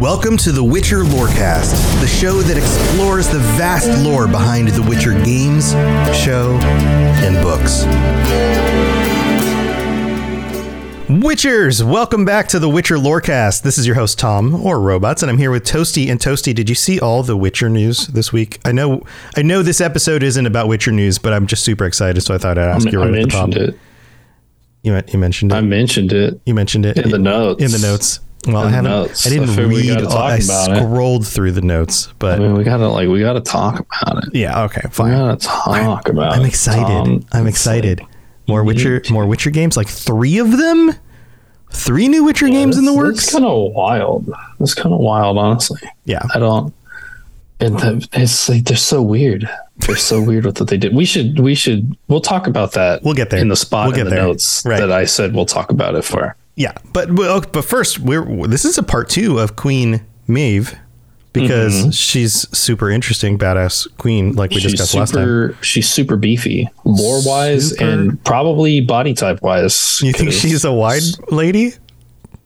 Welcome to the Witcher Lorecast, the show that explores the vast lore behind the Witcher games, show, and books. Witchers, welcome back to the Witcher Lorecast. This is your host Tom, or Robots, and I'm here with Toasty. And Toasty, did you see all the Witcher news this week? I know, I know this episode isn't about Witcher news, but I'm just super excited, so I thought I'd ask I you right I at the top. it. You, you mentioned it. I mentioned it. you mentioned it in the notes. In the notes. Well, I haven't. notes. I didn't I read. all- I about it. scrolled through the notes, I but mean, we gotta like we gotta talk about it. yeah, okay, Fine. We gotta talk about. I'm excited. Tom. I'm excited. like- more Witcher, more Witcher games, like three of them, three new Witcher games in the works. It's kind of wild. It's kind of wild, honestly. yeah, I don't. And the, it's like they're so weird. They're so weird with what they did. We should. We should. We'll talk about that. We'll get there. in the spot We'll get in the there. notes Right. that I said we'll talk about it for. Yeah. But well, but first, we're this is a part two of Queen Meve because Mm-hmm. she's super interesting, badass queen, like we she's discussed last time. She's super beefy, lore wise, Super- and probably body type wise. You think she's a wide lady?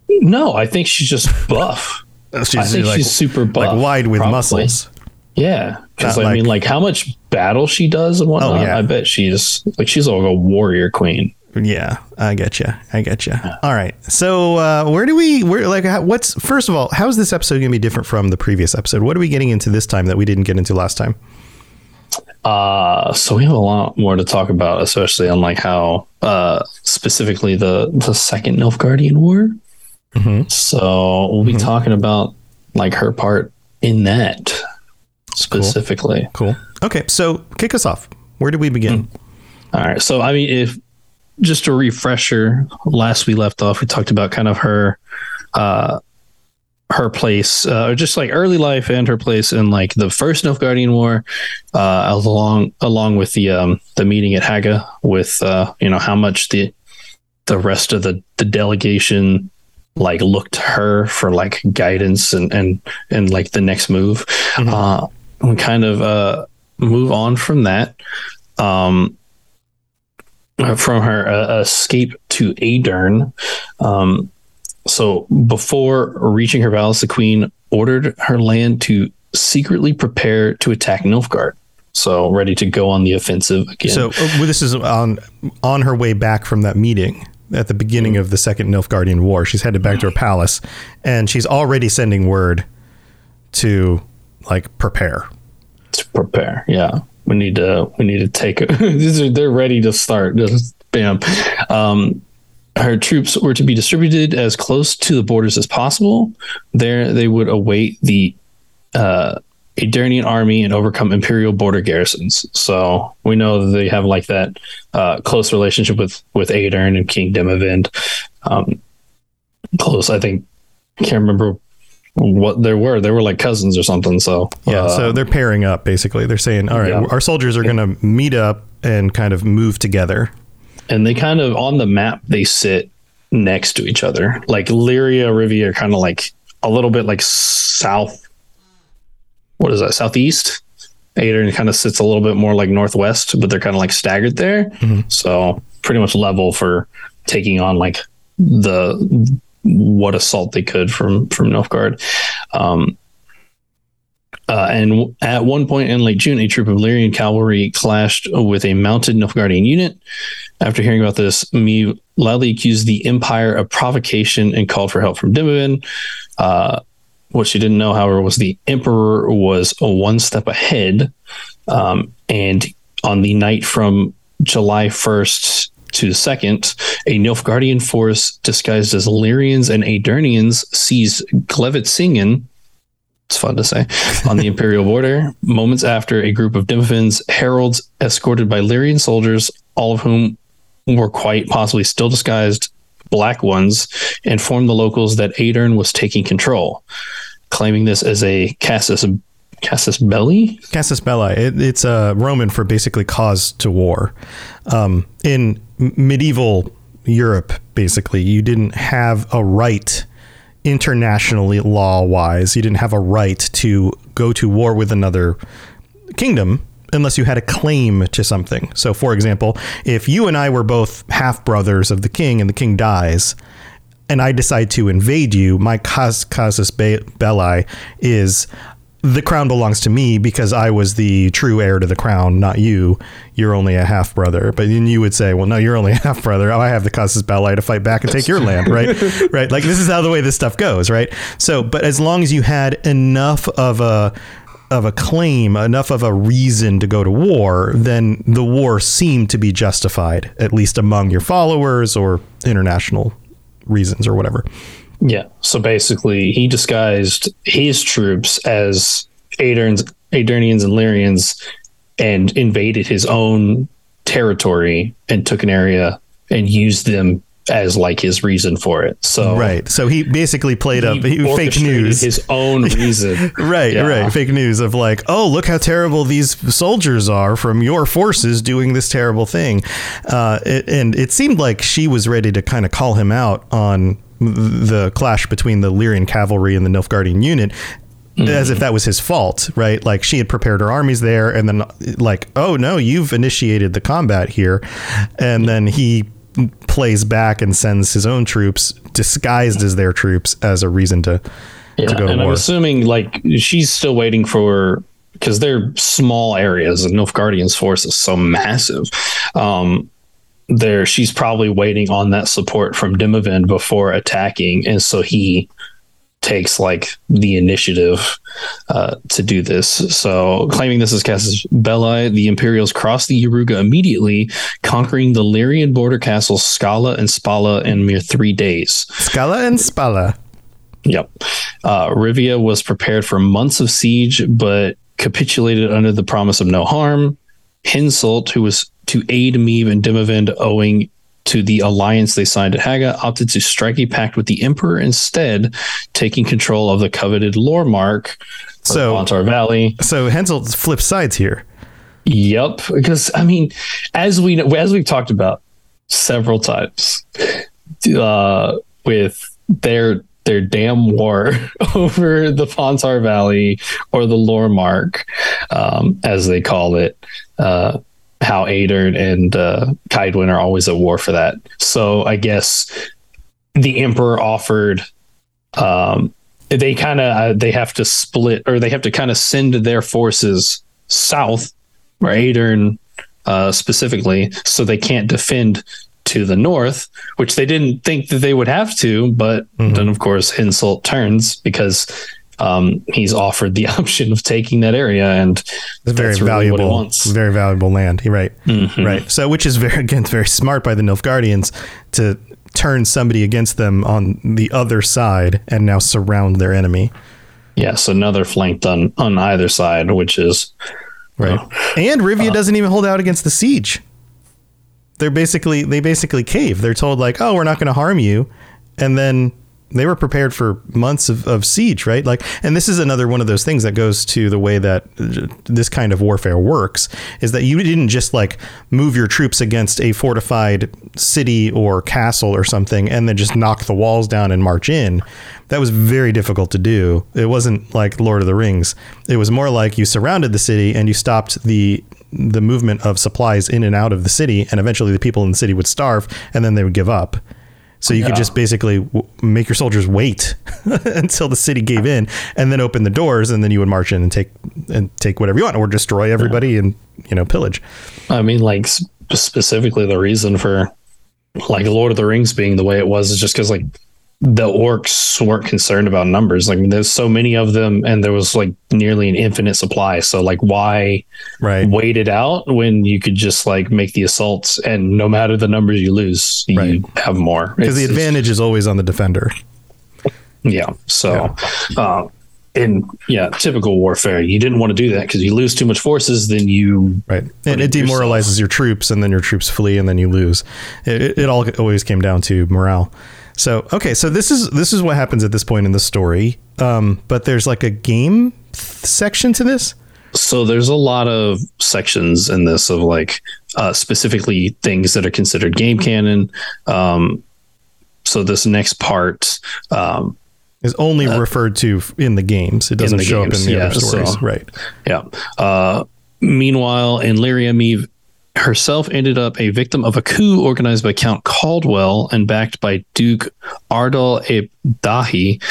No, I think she's just buff. She's I think like, she's super buff. like wide with probably. muscles. Yeah, because I mean, like- like how much battle she does and whatnot. Oh, yeah. I bet she's like she's like a warrior queen. Yeah, I get you. I get you. All right. So, uh, where do we? Where like? What's first of all? How is this episode going to be different from the previous episode? What are we getting into this time that we didn't get into last time? Uh, so we have a lot more to talk about, especially on like how uh specifically the the second Nilfgaardian War. Mhm. So we'll be talking about like her part in that specifically. Cool. Okay. So, kick us off. Where do we begin? All right. So, I mean, if just a refresher, last we left off, we talked about kind of her, uh, her place, uh, or just like early life and her place in like the first Nilfgaardian War, uh, along along with the um the meeting at Hagge with uh you know how much the the rest of the the delegation like looked to her for like guidance and and and like the next move. Uh, we kind of uh move on from that. Um, from her uh, escape to Aedirn. Um, so before reaching her palace, the queen ordered her land to secretly prepare to attack Nilfgaard. So ready to go on the offensive again. So, uh, well, this is on on her way back from that meeting at the beginning of the second Nilfgaardian War. She's headed back to her palace, and she's already sending word to like prepare. to prepare, yeah, we need to we need to take. These are they're ready to start. Just bam. Um, her troops were to be distributed as close to the borders as possible. There, they would await the uh, Aedirnian army and overcome imperial border garrisons. So we know they have like that uh, close relationship with with Aedirn and King Demavend. Um, close, I think. Can't remember what there were. They were like cousins or something. So Yeah, uh, so they're pairing up basically. They're saying, "All right, Yeah. our soldiers are going to meet up and kind of move together." and they kind of on the map they sit next to each other. Like Lyria, Rivia are kind of like a little bit like south. What is that? Southeast. Aedirn kind of sits a little bit more like northwest, but they're kind of like staggered there. So pretty much level for taking on like the what assault they could from from Nilfgaard. Um, uh, and at one point in late June, a troop of Lyrian cavalry clashed with a mounted Nilfgaardian unit. After hearing about this, Me loudly accused the Empire of provocation and called for help from Demavend. Uh, what she didn't know, however, was the Emperor was a one step ahead. Um, and on the night from July 1st to the 2nd, a Nilfgaardian force disguised as Lyrians and Aedirnians seized Glevitzingen. It's fun to say on the imperial border. Moments after, a group of Demavend's heralds, escorted by Lyrian soldiers, all of whom were quite possibly still disguised black ones, informed the locals that Aedirn was taking control. claiming this as a Casus Casus Belli. Casus Belli. It, it's a Roman for basically cause to war. Um, in medieval Europe, basically, you didn't have a right internationally law wise. You didn't have a right to go to war with another kingdom unless you had a claim to something. So, for example, if you and I were both half brothers of the king and the king dies, and I decide to invade you, my casus belli is the crown belongs to me because I was the true heir to the crown, not you. You're only a half brother. But then you would say, well, no, you're only a half brother. Oh, I have the casus belli to fight back and take your land, right? right. Like this is how the way this stuff goes, right? So, but as long as you had enough of a of a claim, enough of a reason to go to war, then the war seemed to be justified, at least among your followers or international reasons or whatever. Yeah. So basically, he disguised his troops as Aedirns, Aedirnians and Lyrians and invaded his own territory and took an area and used them as like his reason for it. So right. So he basically played up fake news, his own reason. right. Yeah. Right. Fake news of like, oh, look how terrible these soldiers are from your forces doing this terrible thing, uh, it, and it seemed like she was ready to kind of call him out on the clash between the Lyrian cavalry and the Nilfgaardian unit as if that was his fault, right? Like she had prepared her armies there, and then like, oh no, you've initiated the combat here, and then he plays back and sends his own troops disguised as their troops as a reason to, yeah, to go to and war. I'm assuming like she's still waiting for because they're small areas and Nilfgaardian's force is so massive. Um, there she's probably waiting on that support from Demavend before attacking and so he takes like the initiative uh, to do this. So, claiming this as Casus Belli, the Imperials crossed the Yaruga immediately, conquering the Lyrian border castles Scala and Spala in mere three days. Scala and Spala. Yep. Uh, Rivia was prepared for months of siege, but capitulated under the promise of no harm. Henselt, who was to aid Meve and Demavend owing to the alliance they signed at Hagge, opted to strike a pact with the Emperor instead, taking control of the coveted lore mark so Pontar Valley. So Henselt flips sides here. Yep, because I mean, as we as we've talked about several times, uh, with their their damn war over the Pontar Valley or the Lore Mark, um, as they call it. Uh, how Aedirn and uh, Kaedwen are always at war for that. So I guess the Emperor offered. Um, they kind of uh, they have to split or they have to kind of send their forces south, or Aedirn uh, specifically, so they can't defend to the north, which they didn't think that they would have to. But mm-hmm. then, of course, Henselt turns because um, he's offered the option of taking that area, and it's very valuable, very valuable land. Right, mm-hmm. right. So, which is very again very smart by the Nilfgaardians to turn somebody against them on the other side and now surround their enemy. Yes, another flanked on on either side, which is right. Uh, and Rivia uh, doesn't even hold out against the siege. They're basically they basically cave. They're told like, "Oh, we're not going to harm you," and then they were prepared for months of, of siege, right? Like, and this is another one of those things that goes to the way that this kind of warfare works is that you didn't just like move your troops against a fortified city or castle or something and then just knock the walls down and march in. That was very difficult to do. It wasn't like Lord of the Rings. It was more like you surrounded the city and you stopped the the movement of supplies in and out of the city, and eventually the people in the city would starve, and then they would give up. So you yeah. could just basically w- make your soldiers wait until the city gave in, and then open the doors, and then you would march in and take and take whatever you want, or destroy everybody yeah. and you know pillage. I mean, like specifically the reason for like Lord of the Rings being the way it was is just because like the orcs weren't concerned about numbers. Like there's so many of them, and there was like nearly an infinite supply. So like, why right. wait it out when you could just like make the assaults, and no matter the numbers you lose, you right. have more. Because the advantage is always on the defender. Yeah. So, yeah. Uh, in yeah, typical warfare, you didn't want to do that because you lose too much forces, then you right, and it demoralizes yourself. your troops, and then your troops flee, and then you lose. It, it, it all always came down to morale. So okay, so this is this is what happens at this point in the story. Um, but there's like a game th- section to this. So there's a lot of sections in this of like uh, specifically things that are considered game canon. Um, so this next part um, is only referred to in the games. It doesn't show games, up in the yeah, other stories, so- right? Yeah. Uh, meanwhile, in Lyria, herself ended up a victim of a coup organized by Count Caldwell and backed by Duke Ardal aep Dahy,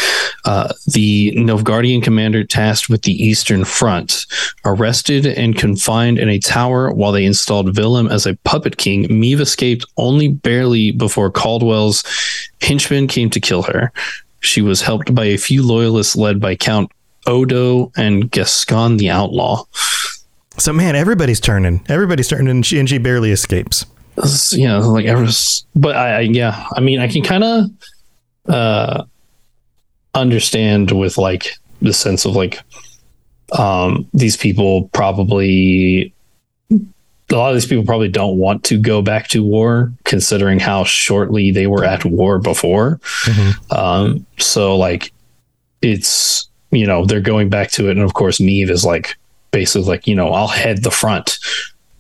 uh, the Nilfgaardian commander tasked with the Eastern Front. Arrested and confined in a tower while they installed Willem as a puppet king, Meve escaped only barely before Caldwell's henchmen came to kill her. She was helped by a few loyalists led by Count Odo and Gascon the Outlaw. So man, everybody's turning. Everybody's turning, and she, and she barely escapes. You know, like ever, but I, I yeah, I mean, I can kind of uh understand with like the sense of like um these people probably a lot of these people probably don't want to go back to war considering how shortly they were at war before um so like it's you know they're going back to it and of course Meve is like basically like you know I'll head the front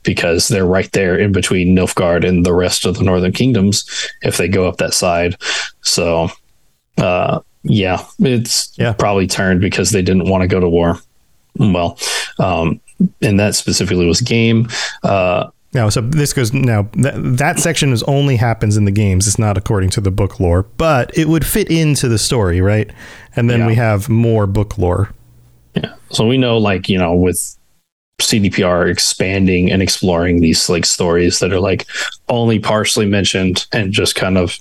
because they're right there in between Nilfgaard and the rest of the northern kingdoms if they go up that side so uh yeah it's Yeah. probably turned because they didn't want to go to war well um and that specifically was game uh Now, so this goes now. That, that section is only happens in the games. It's not according to the book lore, but it would fit into the story, right? And then Yeah. we have more book lore. So we know, like, you know, with CDPR expanding and exploring these like stories that are like only partially mentioned and just kind of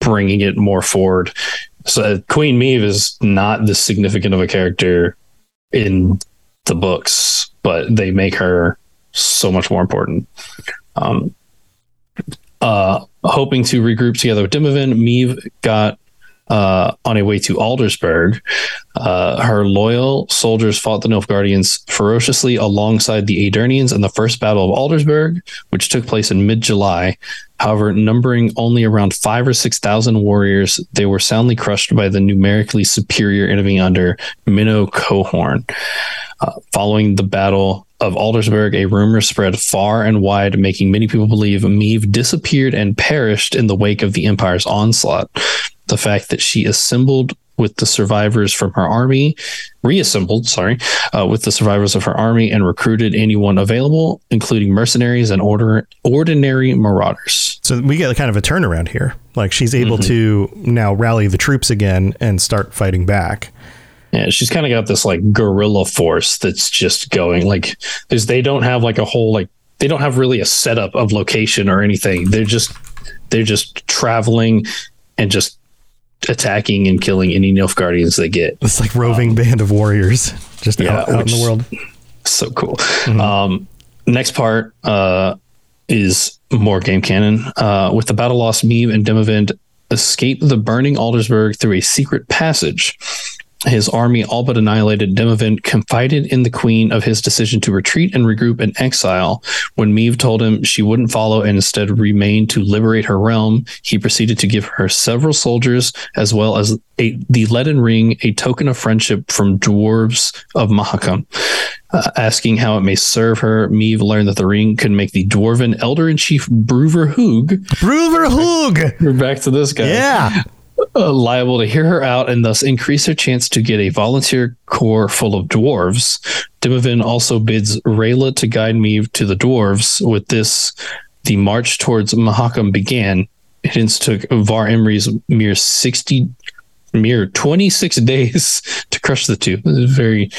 bringing it more forward. So Queen Meve is not this significant of a character in the books, but they make her so much more important. Um, uh, hoping to regroup together with Demavend, Meve got uh, on a way to Aldersberg. Uh, her loyal soldiers fought the Nilfgaardians ferociously alongside the Aedirnians in the First Battle of Aldersberg, which took place in mid-July. However, numbering only around five or six thousand warriors, they were soundly crushed by the numerically superior enemy under Menno Coehoorn. Uh, following the Battle of Aldersberg, a rumor spread far and wide, making many people believe Meve disappeared and perished in the wake of the Empire's onslaught. The fact that she assembled with the survivors from her army, reassembled, sorry, uh, with the survivors of her army and recruited anyone available, including mercenaries and order, ordinary marauders. So we get kind of a turnaround here. Like she's able Mm-hmm. to now rally the troops again and start fighting back. Yeah, she's kind of got this like guerrilla force that's just going like there's they don't have like a whole like they don't have really a setup of location or anything. They're just they're just traveling and just attacking and killing any Nilfgaardians they get. It's like roving band of warriors just yeah, out, out in the world. so cool. Um, next part uh, is more game canon. Uh, with the battle lost, Meve and Demavend escape the burning Aldersberg through a secret passage. His army all but annihilated. Demavend confided in the queen of his decision to retreat and regroup in exile. When Meve told him she wouldn't follow and instead remain to liberate her realm, he proceeded to give her several soldiers as well as a, the leaden ring, a token of friendship from dwarves of Mahakam. Uh, asking how it may serve her, Meve learned that the ring could make the dwarven elder in chief Brouver Hoog. Brouver Hoog! We're back to this guy Yeah. Uh, liable to hear her out and thus increase her chance to get a volunteer corps full of dwarves. Demavend also bids Rayla to guide me to the dwarves. With this, the march towards Mahakam began. Hence took Var Emreis mere 60, mere 26 days to crush the two. Very,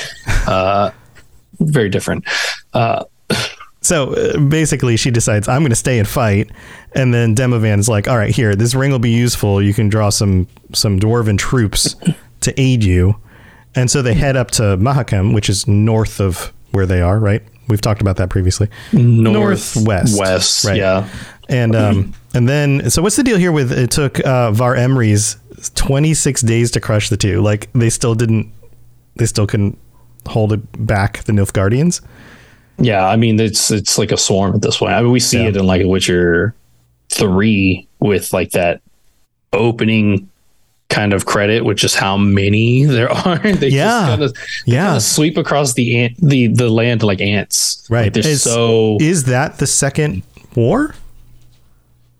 uh, very different. Uh, So uh, basically, she decides I'm going to stay and fight, and then Demavend's like, "All right, here, this ring will be useful. You can draw some some dwarven troops to aid you." And so they head up to Mahakam, which is north of where they are. Right? We've talked about that previously. Northwest. West, Right. yeah. And um, and then so what's the deal here with it took uh, Var Emreis 26 days to crush the two. Like they still didn't, they still couldn't hold it back the Nilfgaardians. Yeah, I mean it's it's like a swarm at this point. I mean we see Yeah. it in like Witcher three with like that opening kind of credit with just how many there are. they Yeah. just kind of Yeah. sweep across the ant, the the land like ants. Right. Like, Is- so Is that the second war?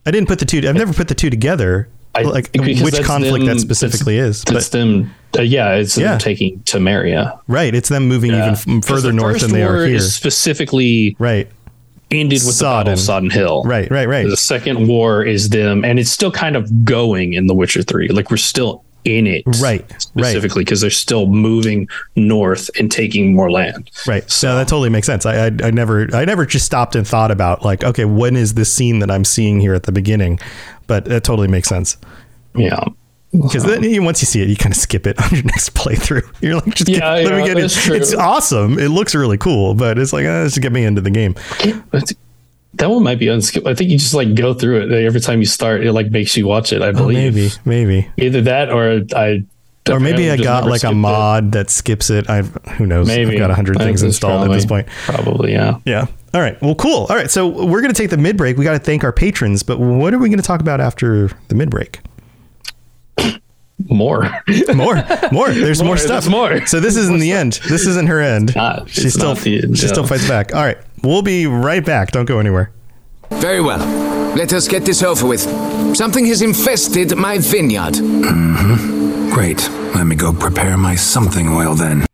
I didn't put the two. I've never put the two together. I- like which conflict them- that specifically is. it's But them. Uh, yeah, it's them taking Temeria. right, it's them moving even further north than they are here. Is specifically Right. ended with the Battle Sodden. of Sodden Hill. Right. Right. Right. The second war is them, and it's still kind of going in The Witcher Three. Like we're still in it, Right, right. Specifically, because they're still moving north and taking more land. Right. So that totally makes sense. I, I I never I never just stopped and thought about like okay when is this scene that I'm seeing here at the beginning, but that totally makes sense Yeah, because then you, once you see it you kind of skip it on your next playthrough. You're like just Yeah, get, let me get it. It's awesome. It looks really cool, but it's like uh, just get me into the game. But that one might be unskip. I think you just like go through it every time you start. It like makes you watch it. I Oh, believe maybe maybe. either that or I. Or maybe I got like a skipped it. mod that skips it. I've who knows. Maybe I've got a hundred things that's installed at this point. Probably, yeah. Yeah. All right. Well, cool. All right. So we're going to take the mid break. We got to thank our patrons, but what are we going to talk about after the mid break? More. More, more. There's more, More, stuff. more. So this isn't the end. This isn't her end. not. she It's still, not the end, she yeah. still fights back. All right. We'll be right back. Don't go anywhere. Very well. Let us get this over with. Something has infested my vineyard. Mm-hmm. Great. Let me go prepare my something oil then.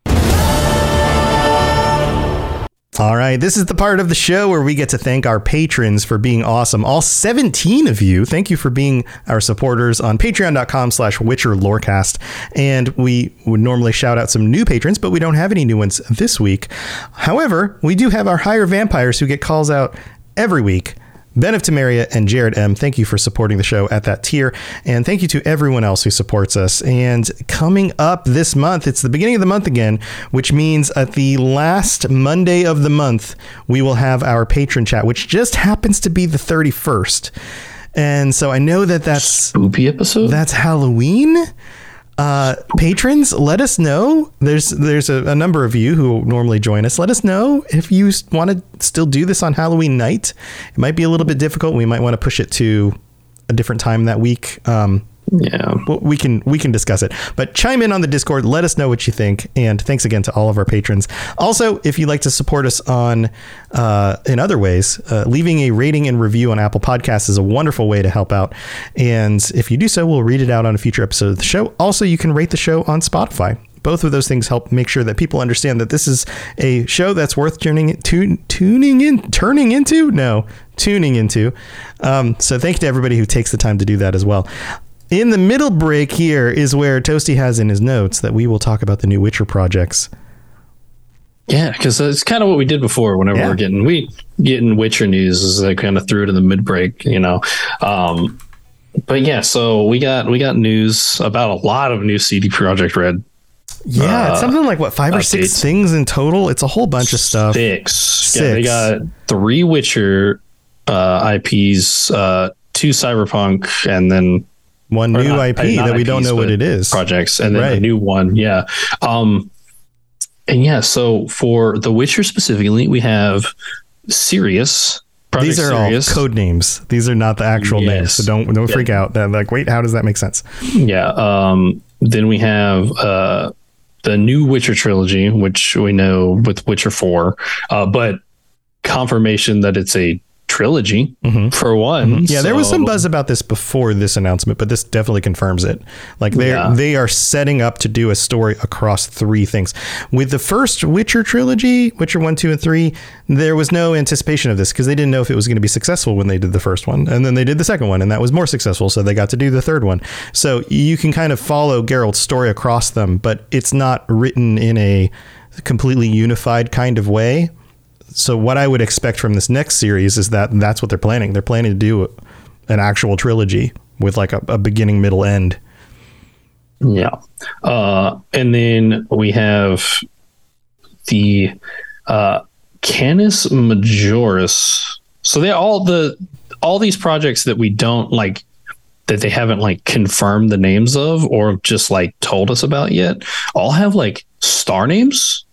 All right. This is the part of the show where we get to thank our patrons for being awesome. All 17 of you. Thank you for being our supporters on patreon.com slash Witcher Lorecast. And we would normally shout out some new patrons, but we don't have any new ones this week. However, we do have our higher vampires who get calls out every week. Ben of Temeria and Jared M, thank you for supporting the show at that tier. And thank you to everyone else who supports us. And coming up this month, it's the beginning of the month again, which means at the last Monday of the month, we will have our patron chat, which just happens to be the 31st. And so I know that that's Spoopy episode? that's Halloween. Uh, patrons, let us know. There's there's a, a number of you who normally join us. Let us know if you want to still do this on Halloween night. It might be a little bit difficult. We might want to push it to a different time that week. Um, yeah. we can we can discuss it. But chime in on the Discord. Let us know what you think. And thanks again to all of our patrons. Also, if you'd like to support us on uh, in other ways, uh, leaving a rating and review on Apple Podcasts is a wonderful way to help out. And if you do so, we'll read it out on a future episode of the show. Also, you can rate the show on Spotify. Both of those things help make sure that people understand that this is a show that's worth tuning tune, tuning in, turning into. No, tuning into. Um, so thank you to everybody who takes the time to do that as well. In the middle break here is where Toasty has in his notes that we will talk about the new Witcher projects. Yeah, because it's kind of what we did before. Whenever Yeah. we're getting we getting Witcher news, is I kind of threw it in the mid break, you know. Um, but yeah, so we got we got news about a lot of new CD Projekt Red Yeah, it's something like what five or six things in total. It's a whole bunch of stuff. Six. Yeah, they got three Witcher uh, IPs, uh, two Cyberpunk, and then One or new not- IP not that we don't know what it is. projects, and then Right. a new one. Yeah. Um, and yeah, so for The Witcher specifically, we have Sirius. Project These are Sirius. all code names. These are not the actual names. So don't don't Yeah. freak out. That like wait, how does that make sense? Yeah. Um, then we have uh, the new Witcher trilogy, which we know with Witcher 4, uh, but confirmation that it's a trilogy for one. Mm-hmm. Yeah, there was some buzz about this before this announcement, but this definitely confirms it. Like they Yeah. they are setting up to do a story across three things. With the first Witcher trilogy, Witcher 1, 2 and 3, there was no anticipation of this because they didn't know if it was going to be successful when they did the first one. And then they did the second one and that was more successful, so they got to do the third one. So you can kind of follow Geralt's story across them, but it's not written in a completely unified kind of way so what I would expect from this next series is that that's what they're planning. They're planning to do an actual trilogy with like a, a beginning, middle, end. Yeah. Uh, and then we have the uh, Canis Majoris. So they all the all these projects that we don't like that they haven't like confirmed the names of or just like told us about yet all have like star names.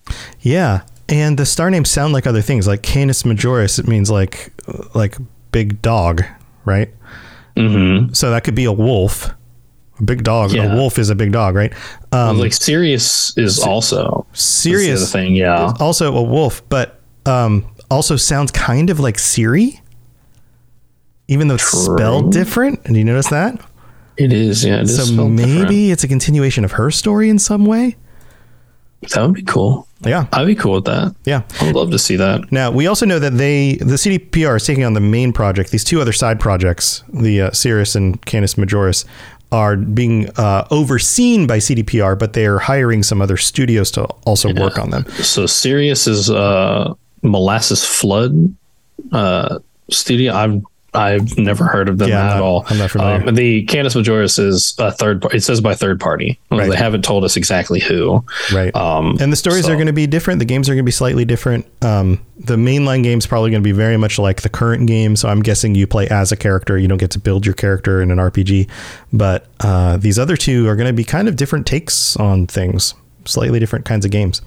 Yeah, and the star names sound like other things. Like Canis Majoris, it means like like big dog, right? Mm-hmm. So that could be a wolf. A big dog. Yeah. A wolf is a big dog, right? Um, like Sirius is also Sirius thing, yeah. also a wolf, but um, also sounds kind of like Siri, even though it's True. spelled different. And do you notice that? It is, yeah. It so maybe different. it's a continuation of her story in some way. That would be cool. Yeah, I'd be cool with that. yeah. I would love to see that. Now we also know that they, the CDPR, is taking on the main project. These two other side projects, the uh, Sirius and Canis Majoris, are being uh, overseen by CDPR, but they are hiring some other studios to also work on them. So Sirius is uh Molasses Flood uh studio. I've I've never heard of them Yeah, at not- all. I'm not familiar. Um, the Canis Majoris is a third. It says by third party. Right. They haven't told us exactly who. Right. Um, and the stories so- are going to be different. The games are going to be slightly different. Um, the mainline game's probably going to be very much like the current game. So I'm guessing you play as a character. You don't get to build your character in an RPG. But uh, these other two are going to be kind of different takes on things, slightly different kinds of games.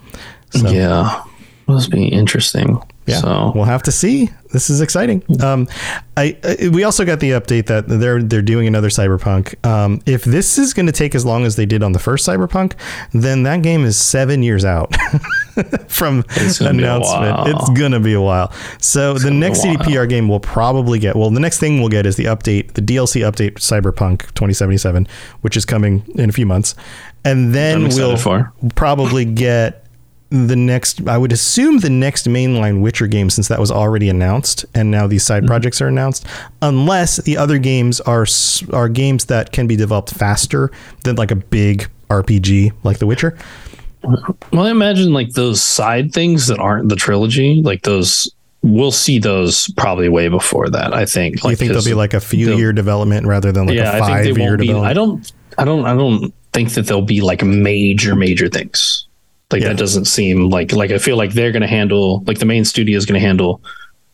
So, Yeah, must be interesting. Yeah, So we'll have to see. This is exciting. Um, I, I we also got the update that they're they're doing another Cyberpunk. Um, if this is going to take as long as they did on the first Cyberpunk, then that game is seven years out from It's announcement. It's gonna be a while. So the next. CDPR game will probably get. Well, the next thing we'll get is the update, the DLC update, Cyberpunk 2077, which is coming in a few months, and then we'll for. probably get the next I would assume the next mainline Witcher game since that was already announced and now these Mm-hmm. side projects are announced unless the other games are are games that can be developed faster than like a big RPG like The Witcher. Well, I imagine like those side things that aren't the trilogy, like those. We'll see those probably way before that. I think. Do you think there'll be like a few year development rather than like yeah, a I five think they year won't be. development? I don't. I don't. I don't think that there'll be like major, major things. Like Yeah. that doesn't seem like. Like I feel like they're going to handle. Like the main studio is going to handle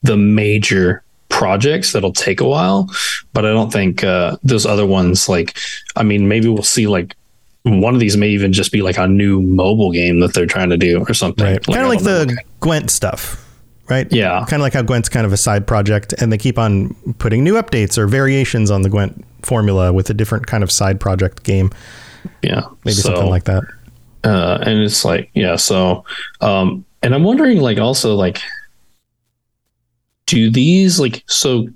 the major projects that'll take a while, but I don't think uh, those other ones. Like, I mean, maybe we'll see like. One of these may even just be like a new mobile game that they're trying to do or something. right. kind of like the know. Gwent stuff. Right? Yeah. Kind of like how Gwent's kind of a side project and they keep on putting new updates or variations on the Gwent formula with a different kind of side project game. yeah, Maybe So- something like that. Uh, and it's like yeah so um and i'm wondering like also like do these like so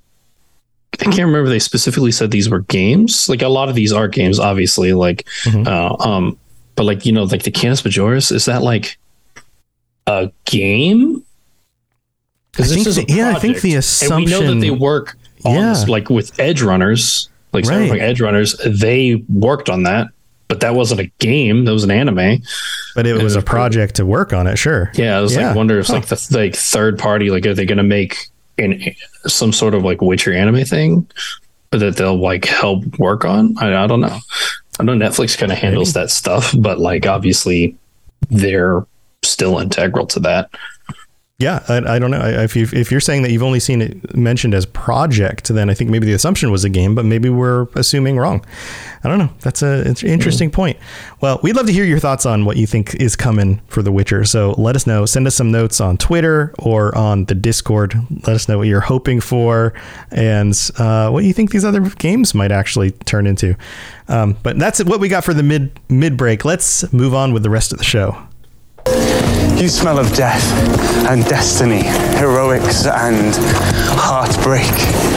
i can't remember they specifically said these were games like a lot of these are games obviously like Mhm. uh, um but like you know like the canis majoris is that like a game I this is the- yeah, I think the project, and we know assumption- that they work on Yeah. this, like with Edgerunners like Right. Edgerunners they worked on that but that wasn't a game that was an anime But it It was a was pretty- project to work on it, sure. yeah, I was Yeah. like, wonder if like the like third party, like are they going to make in some sort of like Witcher anime thing that they'll like help work on? I, I don't know. I know Netflix kind of handles that stuff, but like obviously they're still integral to that. Yeah, I, I don't know. I- If you if you're saying that you've only seen it mentioned as project, then I think maybe the assumption was a game, but maybe we're assuming wrong. I don't know. That's a it's an interesting point. Well, we'd love to hear your thoughts on what you think is coming for The Witcher. So let us know. Send us some notes on Twitter or on the Discord. Let us know what you're hoping for and uh, what you think these other games might actually turn into. Um, but that's what we got for the mid mid break. Let's move on with the rest of the show. You smell of death and destiny, heroics and heartbreak.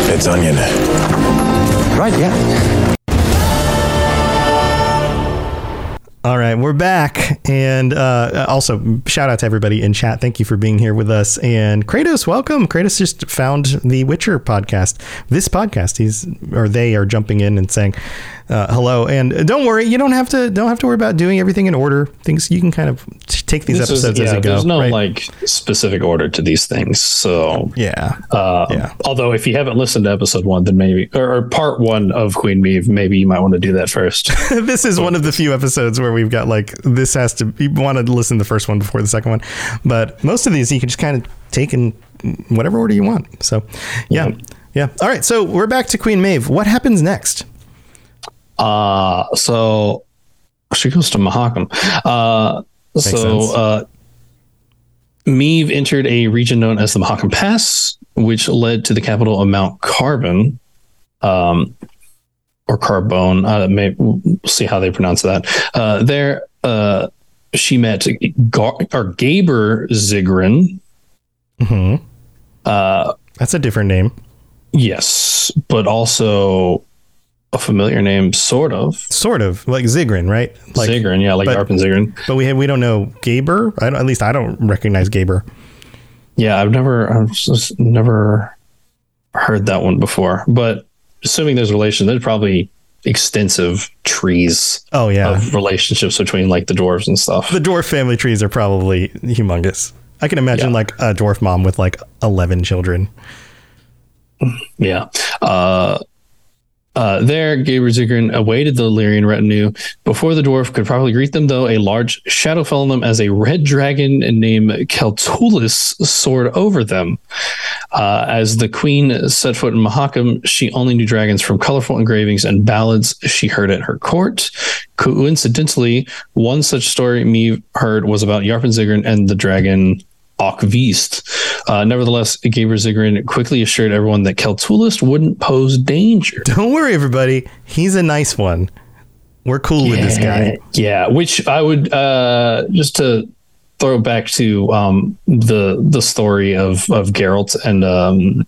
It's onion. Right, yeah. All right, we're back, and uh, also shout out to everybody in chat. Thank you for being here with us. And Kratos, welcome. Kratos just found the Witcher podcast. This podcast, he's or they are jumping in and saying uh, hello. And don't worry, you don't have to don't have to worry about doing everything in order. Things you can kind of take these This is- episodes as yeah, you go. there's no right? like specific order to these things. So yeah, uh, Yeah. although if you haven't listened to episode one, then maybe or, or part one of Queen Meve, maybe you might want to do that first. this is one of the few episodes where we've got like this has to you want to listen to the first one before the second one but most of these you can just kind of take in whatever order you want so yeah yeah all right so we're back to queen Meve what happens next Uh so she goes to Mahakam. Uh so uh Meve entered a region known as the Mahakam Pass, which led to the capital of Mount Carbon. Um or Carbone. Uh, may, we'll see how they pronounce that. Uh, there, uh, she met Gar- or Gabor Zigrin. hmm Uh, That's a different name. yes, but also a familiar name, sort of. Sort of like Zigrin, right? Like, Zigrin, yeah, like but- Zigrin. but we have, we don't know Gabor. I don't, at least I don't recognize Gabor. Yeah, I've never, I've just never heard that one before. But assuming there's a relation, there's probably extensive trees Oh yeah, of relationships between like the dwarves and stuff. the dwarf family trees are probably humongous. I can imagine Yeah. like a dwarf mom with like eleven children. Yeah. Uh, uh, there, Gabriel Zigrin awaited the Lyrian retinue. Before the dwarf could properly greet them, though, a large shadow fell on them as a red dragon named Keltullis soared over them. Uh, as the queen set foot in Mahakam, she only knew dragons from colorful engravings and ballads she heard at her court. Coincidentally, one such story me heard was about Yarpen Zigrin and the dragon Ocvist. Uh, nevertheless, Gabriel Zigrin quickly assured everyone that Keltullis wouldn't pose danger. Don't worry, everybody. He's a nice one. We're cool with this guy. Yeah, which I would uh, just to throw back to um, the the story of of Geralt and um,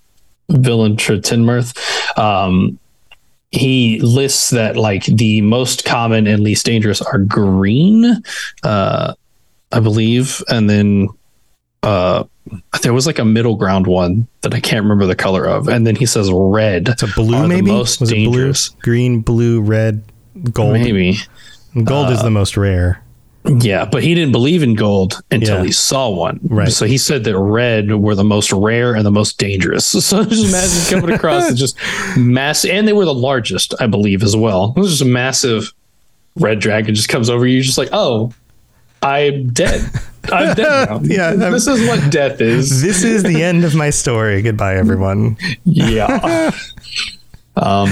Villentretenmerth. Um, he lists that like the most common and least dangerous are green, uh, I believe, and then uh, there was like a middle ground one that I can't remember the color of, and then he says red. It's a blue, maybe. most Was dangerous. it blue, green, blue, red, gold? Maybe. Gold Uh, is the most rare. Yeah, but he didn't believe in gold until Yeah. he saw one. Right. So he said that red were the most rare and the most dangerous. So just imagine coming across and just mass, and they were the largest, I believe, as well. It was just a massive red dragon just comes over you, just like, oh, I'm dead. I'm dead now. Yeah, I'm- this is what death is. This is the end of my story. Goodbye, everyone. Yeah. um,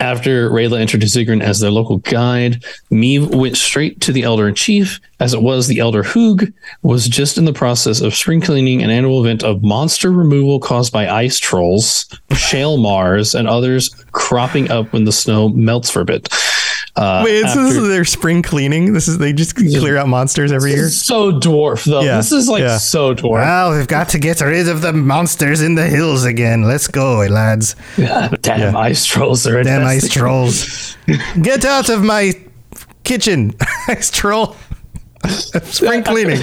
after Rayla introduced Zigrin as their local guide, Meve went straight to the Elder in Chief. As it was, the Elder Hoog was just in the process of spring cleaning an annual event of monster removal caused by ice trolls, shaelmaars, and others cropping up when the snow melts for a bit. Uh, Wait, so this is their spring cleaning. This is they just clear out monsters every year. so dwarf though. Yeah, This is like yeah. so dwarf. Well, we've got to get rid of the monsters in the hills again. Let's go, lads. Damn Yeah. ice trolls are Damn ice trolls. Get out of my kitchen, ice troll. Spring cleaning.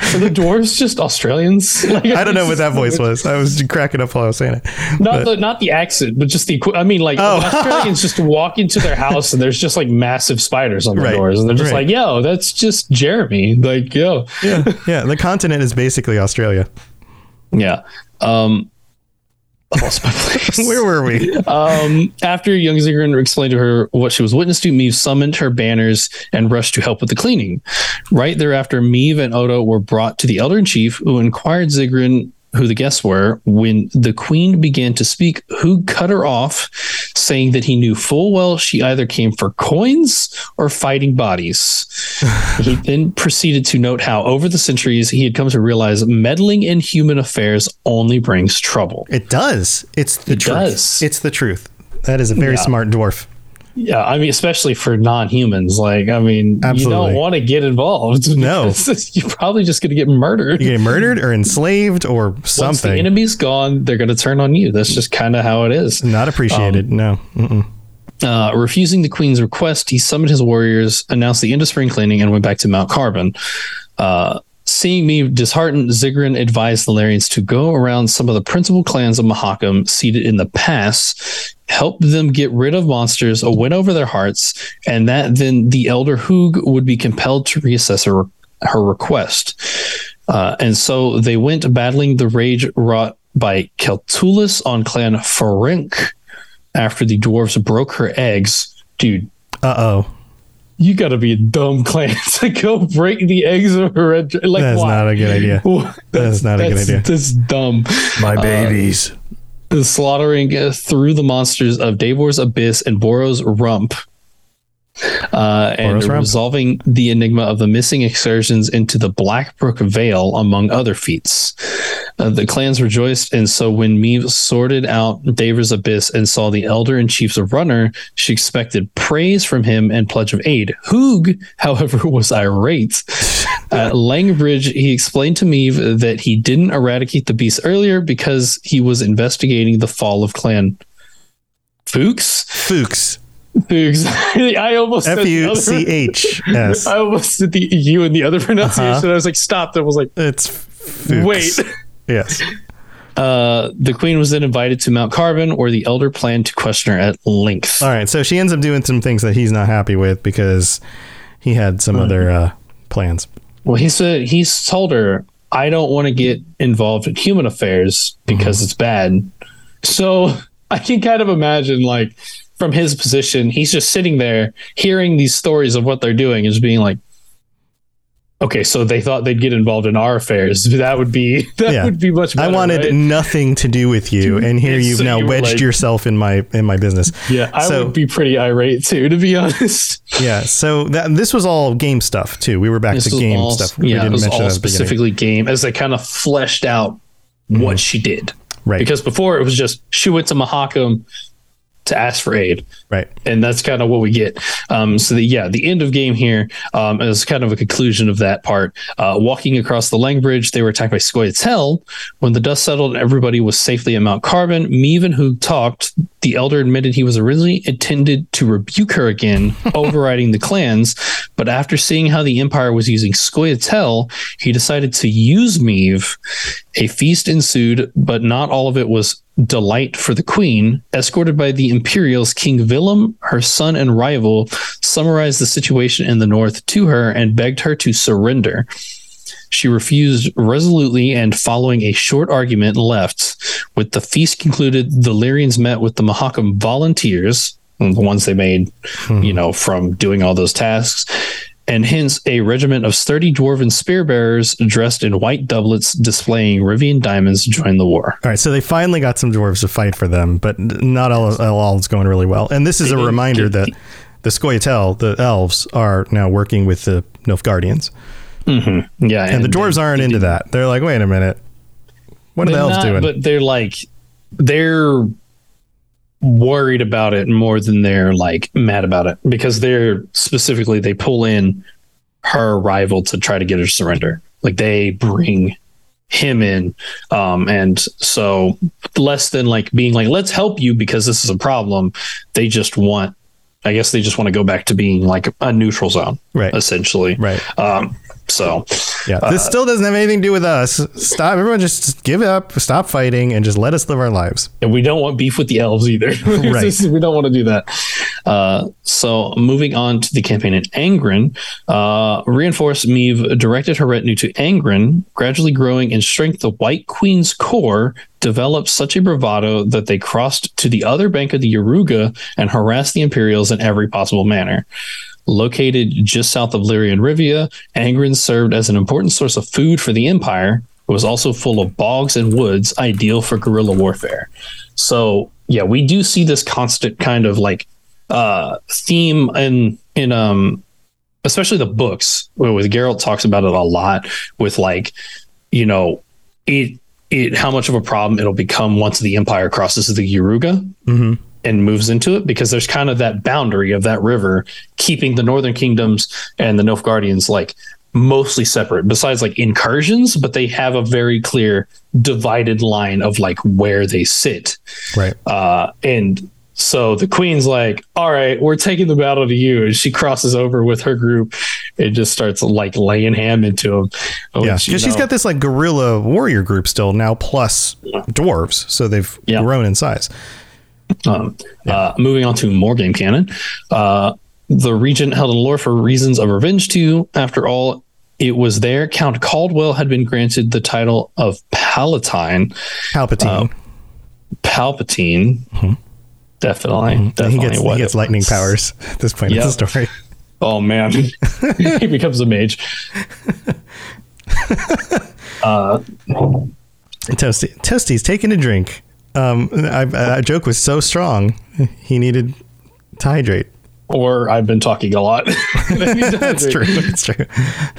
Are the dwarves just Australians? Like, I don't know what that voice was. I was cracking up while I was saying it. Not the not the accent, but just the. I mean, like Oh. Australians just walk into their house and there's just like massive spiders on the Right, doors, and they're just right. like, "Yo, that's just Jeremy." Like, yo, Yeah, yeah. The continent is basically Australia. yeah. Um, lost my place. Where were we? Um, after young Zigrin explained to her what she was witness to, Meve summoned her banners and rushed to help with the cleaning. Right thereafter, Meve and Odo were brought to the Elder in Chief, who inquired Zigrin who the guests were. When the Queen began to speak, who cut her off, saying that he knew full well she either came for coins or fighting bodies. he then proceeded to note how, over the centuries, he had come to realize meddling in human affairs only brings trouble. It does. It's the It truth. does. It's the truth. That is a very Yeah. smart dwarf. Yeah, I mean, especially for non-humans. Like, I mean, you don't want to get involved. No. you're probably just going to get murdered. You get murdered or enslaved or something. Once the enemy's gone, they're going to turn on you. That's just kind of how it is. Not appreciated. no. Mm-mm. Uh, refusing the queen's request, he summoned his warriors, announced the end of spring cleaning, and went back to Mount Carbon. Uh, seeing me disheartened, Zigrin advised the Lyrians to go around some of the principal clans of Mahakam seated in the pass, help them get rid of monsters, win over their hearts, and that then the Elder Hoog would be compelled to reassess her, her request. Uh, and so they went battling the rage wrought by Keltullis on Clan Ferenc after the dwarves broke her eggs. Dude, Uh oh. You got to be a dumb clan to go break the eggs of a red. dra- Like, That's why? not a good idea. that's, not a good idea. That's dumb. My babies. The slaughtering uh, through the monsters of Davor's Abyss and Boros Rump. Uh, and resolving the enigma of the missing excursions into the Blackbrook Vale, among other feats. Uh, the clans rejoiced, and so when Meve sorted out Daver's abyss and saw the elder and chief's of runner, she expected praise from him and pledge of aid. Hoog, however, was irate. At Langbridge, he explained to Meve that he didn't eradicate the beast earlier because he was investigating the fall of Clan Fuchs. Fuchs. Fuchs. I almost said F U C H S. I almost said the U and the other pronunciation. I was like, stopped. I was like, It's Fuchs. wait. Yes. Uh, the queen was then invited to Mount Carbon, where the elder planned to question her at length. All right. So she ends up doing some things that he's not happy with because he had some other uh, plans. Well, he said he's told her, "I don't want to get involved in human affairs because it's bad." So I can kind of imagine, like, from his position, he's just sitting there hearing these stories of what they're doing, and just being like. Okay, so they thought they'd get involved in our affairs. That would be that Yeah. would be much better. I wanted right? nothing to do with you, and here you've so now you wedged like- yourself in my in my business. Yeah, I So- would be pretty irate too, to be honest. Yeah. So that this was all game stuff too. We were back This to game all- stuff. We yeah, it didn't was mention all that at the beginning. specifically game as they kind of fleshed out what mm-hmm. she did. Right. Because before it was just she went to Mahakam to ask for aid. Right. And that's kind of what we get. Um, so the, yeah, the end of game here um, is kind of a conclusion of that part. Uh, walking across the Lang Bridge, they were attacked by Scoia'tael. When the dust settled and everybody was safely at Mount Carbon, Meven, who talked, the elder admitted he was originally intended to rebuke her again, overriding the clans. But after seeing how the Empire was using Scoia'tael, he decided to use Meve. A feast ensued, but not all of it was delight for the queen. Escorted by the Imperials, King Willem, her son and rival, summarized the situation in the north to her and begged her to surrender. She refused resolutely and, following a short argument, left. With the feast concluded, the Lyrians met with the Mahakam volunteers, the ones they made, you hmm. know, from doing all those tasks, and hence a regiment of sturdy dwarven spear bearers dressed in white doublets displaying Rivian diamonds joined the war. All right, so they finally got some dwarves to fight for them, but not all, all, is going really well. And this is a reminder that the Scoia'tael, the elves, are now working with the Nilfgaardians. Mm-hmm. Yeah, And, the dwarves they- aren't they into that. They're like, wait a minute. What are the elves not, doing? But they're like they're worried about it more than they're like mad about it because they're specifically they pull in her rival to try to get her to surrender. Like they bring him in um and so less than like being like let's help you because this is a problem they just want i guess they just want to go back to being like a neutral zone Right. essentially right. um so Yeah. This still doesn't have anything to do with us. Stop. Everyone just give up, stop fighting, and just let us live our lives. and we don't want beef with the elves either. Right. we don't want to do that. Uh, so moving on to the campaign in Angren, uh, reinforced Meve directed her retinue to Angren, gradually growing in strength. The White Queen's core developed such a bravado that they crossed to the other bank of the Yaruga and harassed the Imperials in every possible manner. Located just south of Lyria Rivia, Angren served as an important source of food for the Empire. It was also full of bogs and woods, ideal for guerrilla warfare. So yeah, we do see this constant kind of like uh theme in in um especially the books where with Geralt talks about it a lot with like, you know, it it how much of a problem it'll become once the Empire crosses the Yaruga and moves into it because there's kind of that boundary of that river keeping the northern kingdoms and the Nilfgaardians like mostly separate besides like incursions but they have a very clear divided line of like where they sit Right. uh and so the queen's like all right we're taking the battle to you and she crosses over with her group and just starts like laying ham into them yeah. Because she's got this like guerrilla warrior group still now, plus dwarves. So they've Yeah. grown in size. Um, uh, moving on to more game canon. Uh, the regent held in lore for reasons of revenge too. After all, it was there Count Caldwell had been granted the title of Palatine, Palpatine. Palpatine. Definitely, and definitely. he gets, what he gets lightning was. powers at this point Yep. in the story. Oh man, he becomes a mage. Toasty, Toasty's taking a drink. Um, I, I, joke was so strong, he needed to hydrate. Or I've been talking a lot. That's true. That's true.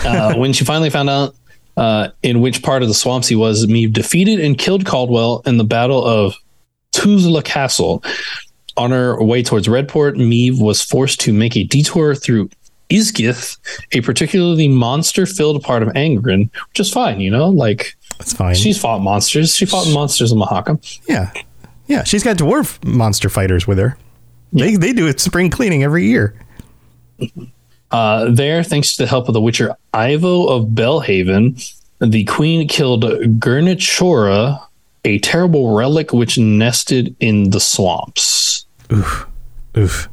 uh, when she finally found out uh, in which part of the swamps he was, Meve defeated and killed Caldwell in the Battle of Tuzla Castle. On her way towards Redport, Meve was forced to make a detour through Ysgith, a particularly monster-filled part of Angren, which is fine, you know. Like That's fine. she's fought monsters. She fought monsters in Mahakam. yeah, yeah. She's got dwarf monster fighters with her. They they do it spring cleaning every year. Uh, there, thanks to the help of the Witcher Ivo of Bellhaven, the queen killed Gernichora, a terrible relic which nested in the swamps. Oof. Oof.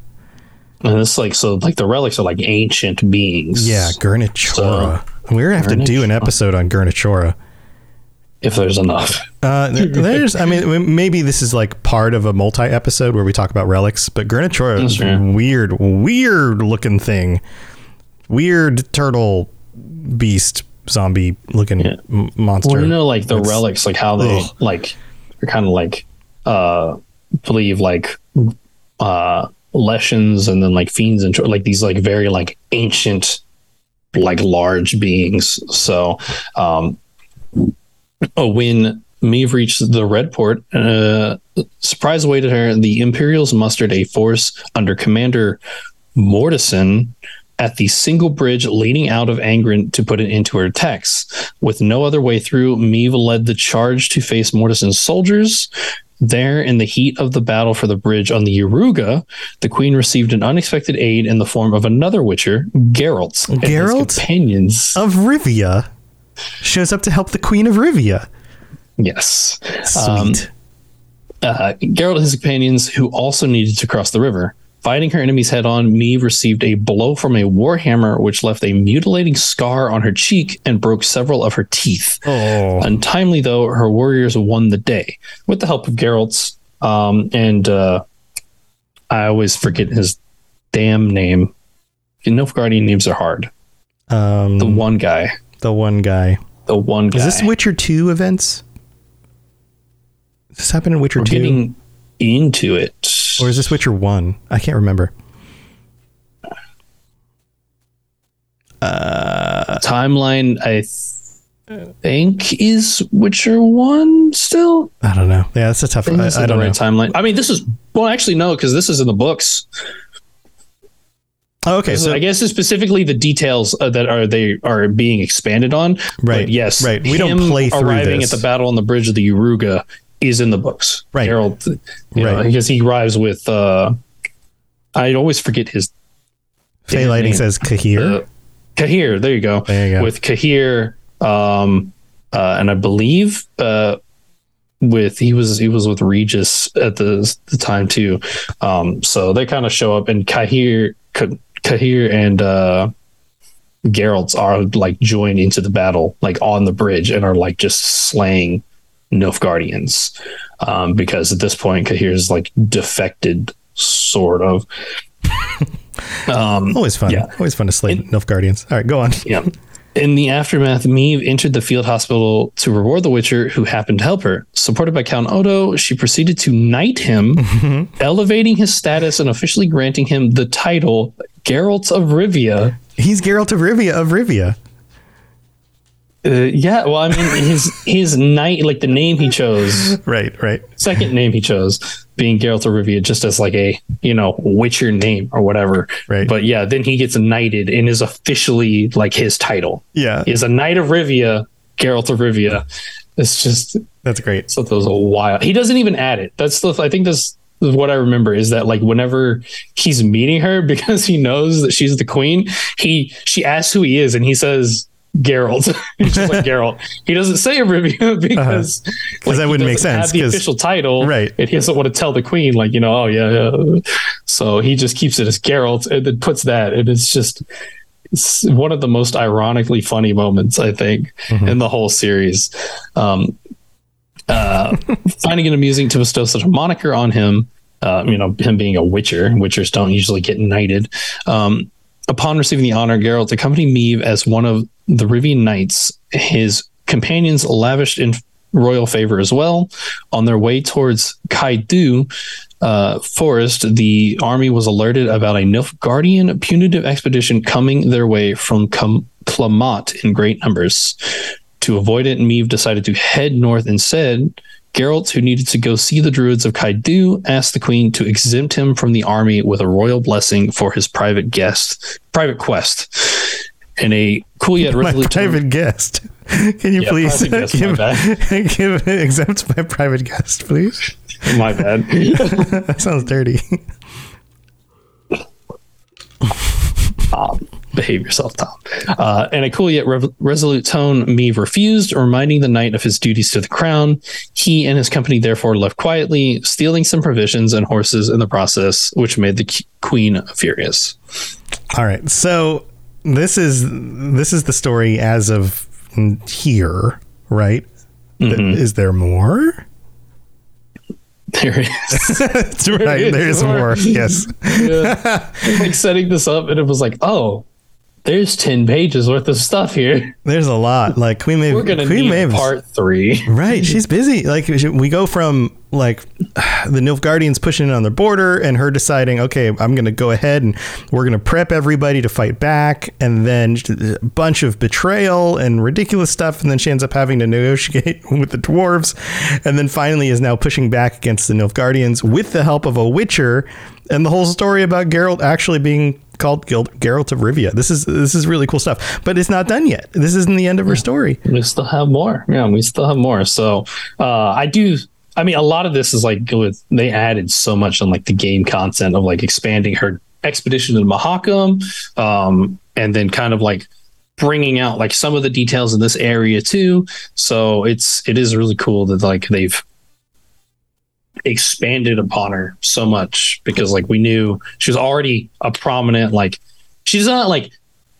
And it's like so, like the relics are like ancient beings. Yeah, Gernichora. We're gonna have to do an episode on Gernichora. If there's enough. Uh, there's, I mean, maybe this is like part of a multi-episode where we talk about relics, but Gernichora is a weird, weird looking thing, weird turtle beast zombie looking Yeah. m- monster. Well, you know, like the It's- relics, like how they Ugh. like are kind of like uh believe like uh leshens and then like fiends and like these like very like ancient like large beings. So um when Meve reached the Red Port, uh, surprise awaited her. The Imperials mustered a force under Commander Mortison at the single bridge leading out of Angren to put it into her attacks. With no other way through, Meve led the charge to face Mortison's soldiers. There, in the heat of the battle for the bridge on the Yaruga, the queen received an unexpected aid in the form of another Witcher, Geralt. and his companions. of Rivia shows up to help the Queen of Rivia. Yes. Sweet. uh, Geralt and his companions, who also needed to cross the river. Fighting her enemies head on, Meve received a blow from a warhammer, which left a mutilating scar on her cheek and broke several of her teeth. oh, Untimely, though, her warriors won the day with the help of Geralt's. Um, and uh, I always forget his damn name. You know, Guardian names are hard. um, The one guy. The one guy. The one guy. Is this Witcher Two events? Does this happen in Witcher We're Two, getting into it. or is this Witcher One? I can't remember. Uh, timeline I th- think is Witcher one still. I don't know. Yeah, that's a tough. I, think I don't the know. right timeline. I mean, this is well, actually no, because this is in the books. Oh, okay, so I guess it's specifically the details uh, that are they are being expanded on. Right, But yes, right. We don't play through arriving this. at the battle on the bridge of the Yaruga is in the books. Right. Geralt, you know, Right. because he arrives with. uh I always forget his Fey Lighting name. says Cahir. Uh, Cahir, there you go. There you go. With Cahir, um, uh, and I believe uh, with he was he was with Regis at the the time too. Um, so they kind of show up, and Cahir, Ka- Cahir, and uh, Geralt are like joined into the battle, like on the bridge, and are like just slaying Nilfgaardians. Um, because at this point, Cahir's like defected, sort of. um, Always fun. yeah. Always fun to slay Nilfgaardians. All right, go on. yeah. In the aftermath, Meve entered the field hospital to reward the Witcher who happened to help her. Supported by Count Odo, she proceeded to knight him, mm-hmm. elevating his status and officially granting him the title Geralt of Rivia. He's Geralt of Rivia of Rivia. Uh, yeah, well, I mean, his his knight, like the name he chose, Right, right. second name he chose, being Geralt of Rivia, just as like a you know Witcher name or whatever. Right. But yeah, then he gets knighted and is officially like his title. Yeah, is a knight of Rivia, Geralt of Rivia. It's just that's great. so that was a while. He doesn't even add it. That's the I think that's what I remember is that like whenever he's meeting her because he knows that she's the queen, he she asks who he is and he says Geralt. He's just like Geralt. He doesn't say Rivia because like, that wouldn't make sense, Have the official title, Right. And he doesn't want to tell the queen, like you know, oh yeah, yeah. So he just keeps it as Geralt and then puts that, and it's just it's one of the most ironically funny moments I think in the whole series. Um, uh, finding it amusing to bestow such a moniker on him, uh, you know, him being a Witcher. Witchers don't usually get knighted. Um, upon receiving the honor, Geralt accompanied Meve as one of the Rivian knights. His companions lavished in royal favor as well. On their way towards Caed Dhu uh, forest, the army was alerted about a Nilfgaardian punitive expedition coming their way from Klamat in great numbers. to avoid it, Meave decided to head north instead. Geralt, who needed to go see the druids of Caed Dhu, asked the queen to exempt him from the army with a royal blessing for his private guest, private quest. In a cool yet My resolute tone- private guest. Can you Yeah, please guest, give, bad. give exempt my private guest, please? my bad. That sounds dirty. Tom, um, behave yourself, Tom. Uh, in a cool yet rev- resolute tone, Meve refused, reminding the knight of his duties to the crown. He and his company therefore left quietly, stealing some provisions and horses in the process, which made the queen furious. All right. So this is this is the story as of here, right? Mm-hmm. Is there more? There is. That's right. There's more. Yes. like setting this up, and it was like, oh, there's 10 pages worth of stuff here. There's a lot. Like Queen Meve. We're to Queen need Meve's- part three. Right, she's busy. Like we go from like the Nilfgaardians pushing in on their border, and her deciding, okay, I'm going to go ahead and we're going to prep everybody to fight back, and then a bunch of betrayal and ridiculous stuff, and then she ends up having to negotiate with the dwarves, and then finally is now pushing back against the Nilfgaardians with the help of a Witcher, and the whole story about Geralt actually being called Gil- Geralt of Rivia. This is this is really cool stuff, but it's not done yet. This isn't the end of her story. we still have more. Yeah, we still have more. So uh, I do. I mean, a lot of this is like with they added so much on like the game content of like expanding her expedition to Mahakam, um, and then kind of like bringing out like some of the details in this area too. So it's it is really cool that like they've expanded upon her so much because like we knew she was already a prominent like she's not like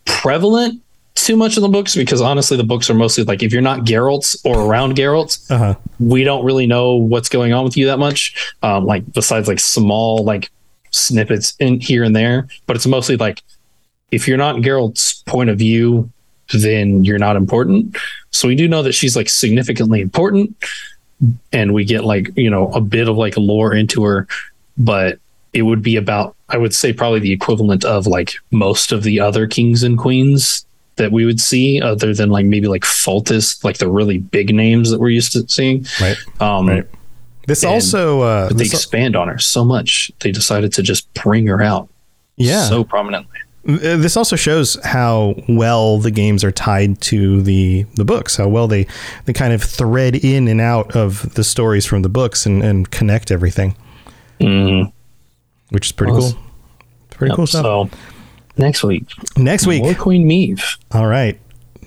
prevalent too much in the books because honestly the books are mostly like if you're not Geralt or around Geralt, Uh huh. we don't really know what's going on with you that much. Um, like besides like small like snippets in here and there, but it's mostly like if you're not Geralt's point of view, then you're not important. So we do know that she's like significantly important, and we get like you know a bit of like lore into her, but it would be about I would say probably the equivalent of like most of the other kings and queens that we would see, other than like maybe like Foltest, like the really big names that we're used to seeing. Right. Um, Right. This also, uh, but they this, expand on her so much they decided to just bring her out yeah, so prominently Uh, this also shows how well the games are tied to the the books. How well they they kind of thread in and out of the stories from the books and and connect everything, mm-hmm. which is pretty Well, cool. Pretty Yep, cool stuff. so next week Next week, more queen Meve all right,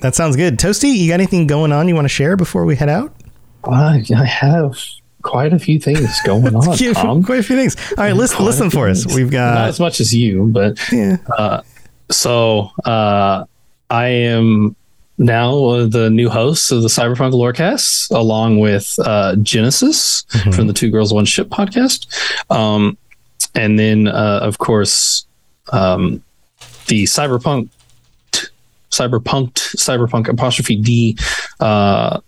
that sounds good. Toasty, you got anything going on you want to share before we head out? I, I have quite a few things going on Tom. Quite a few things. All right, listen, Quite listen for us. things. We've got not as much as you but yeah. so uh i am now uh, the new host of the cyberpunk lorecast along with uh genesis from the two girls one ship podcast um and then uh of course um the cyberpunk cyberpunk cyberpunk apostrophe d uh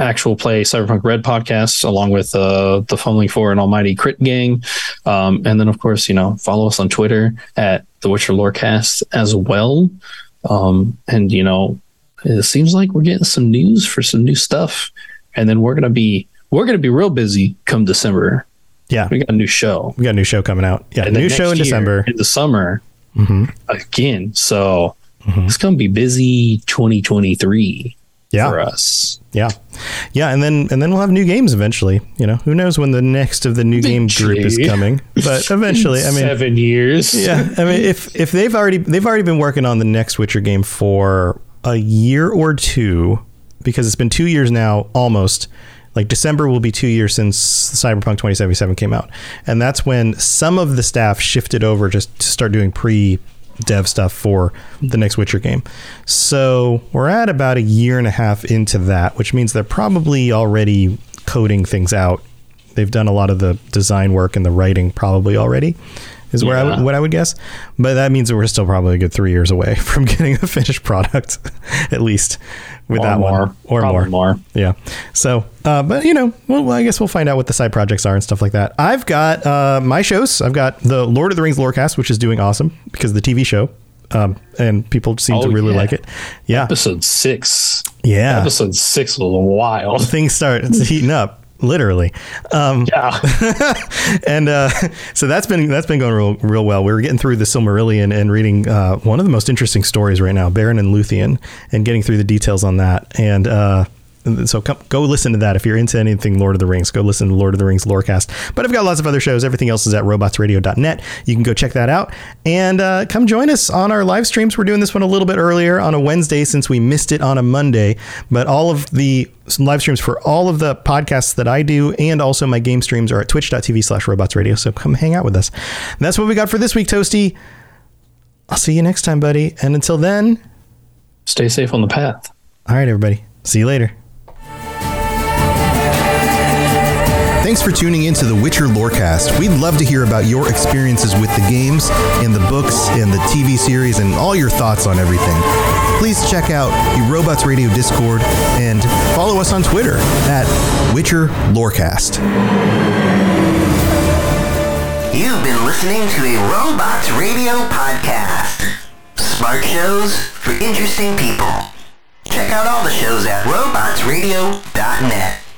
actual play cyberpunk red podcast along with uh the fumbling for an almighty crit gang. Um and then of course you know follow us on twitter at the witcher lorecast as well. Um and you know it seems like we're getting some news for some new stuff. And then we're gonna be we're gonna be real busy come december. Yeah, we got a new show. We got a new show coming out. Yeah, and new show in December. in the summer hmm again. So Mhm. it's gonna be busy 2023 Yeah, for us Yeah, yeah, and then and then we'll have new games eventually. You know, who knows when the next of the new game group is coming? But eventually, I mean, seven years yeah, I mean, if if they've already they've already been working on the next Witcher game for a year or two, because it's been two years now, almost. Like December will be two years since Cyberpunk 2077 came out, and that's when some of the staff shifted over just to start doing pre dev stuff for the next Witcher game. So we're at about a year and a half into that, which means they're probably already coding things out. They've done a lot of the design work and the writing probably already, is where I would, what I would guess. But that means that we're still probably a good three years away from getting a finished product, at least with or that more one or Probably more. more Yeah. So, uh, but you know, well, I guess we'll find out what the side projects are and stuff like that. I've got uh, my shows. I've got the Lord of the Rings Lorecast, which is doing awesome because the TV show, um, and people seem Oh, to really yeah. like it. Yeah. episode six Yeah. Episode six was wild. Things start heating up, literally. Um, Yeah. and uh, so that's been that's been going real real well. We were getting through the Silmarillion and reading uh, one of the most interesting stories right now, Beren and Luthien, and getting through the details on that. And uh, so come, go listen to that if you're into anything Lord of the Rings. Go listen to Lord of the Rings Lorecast. But I've got lots of other shows. Everything else is at robotsradio.net. You can go check that out and uh, come join us on our live streams. We're doing this one a little bit earlier on a Wednesday since we missed it on a Monday. But all of the live streams for all of the podcasts that I do and also my game streams are at twitch.tv slash robotsradio. So come hang out with us. And that's what we got for this week, Toasty. I'll see you next time, buddy. And until then, Stay safe on the path. all right, everybody. See you later. Thanks for tuning in to the Witcher Lorecast. We'd love to hear about your experiences with the games and the books and the TV series and all your thoughts on everything. Please check out the Robots Radio Discord and follow us on Twitter at Witcher Lorecast. You've been listening to a Robots Radio podcast. Smart shows for interesting people. Check out all the shows at robotsradio.net.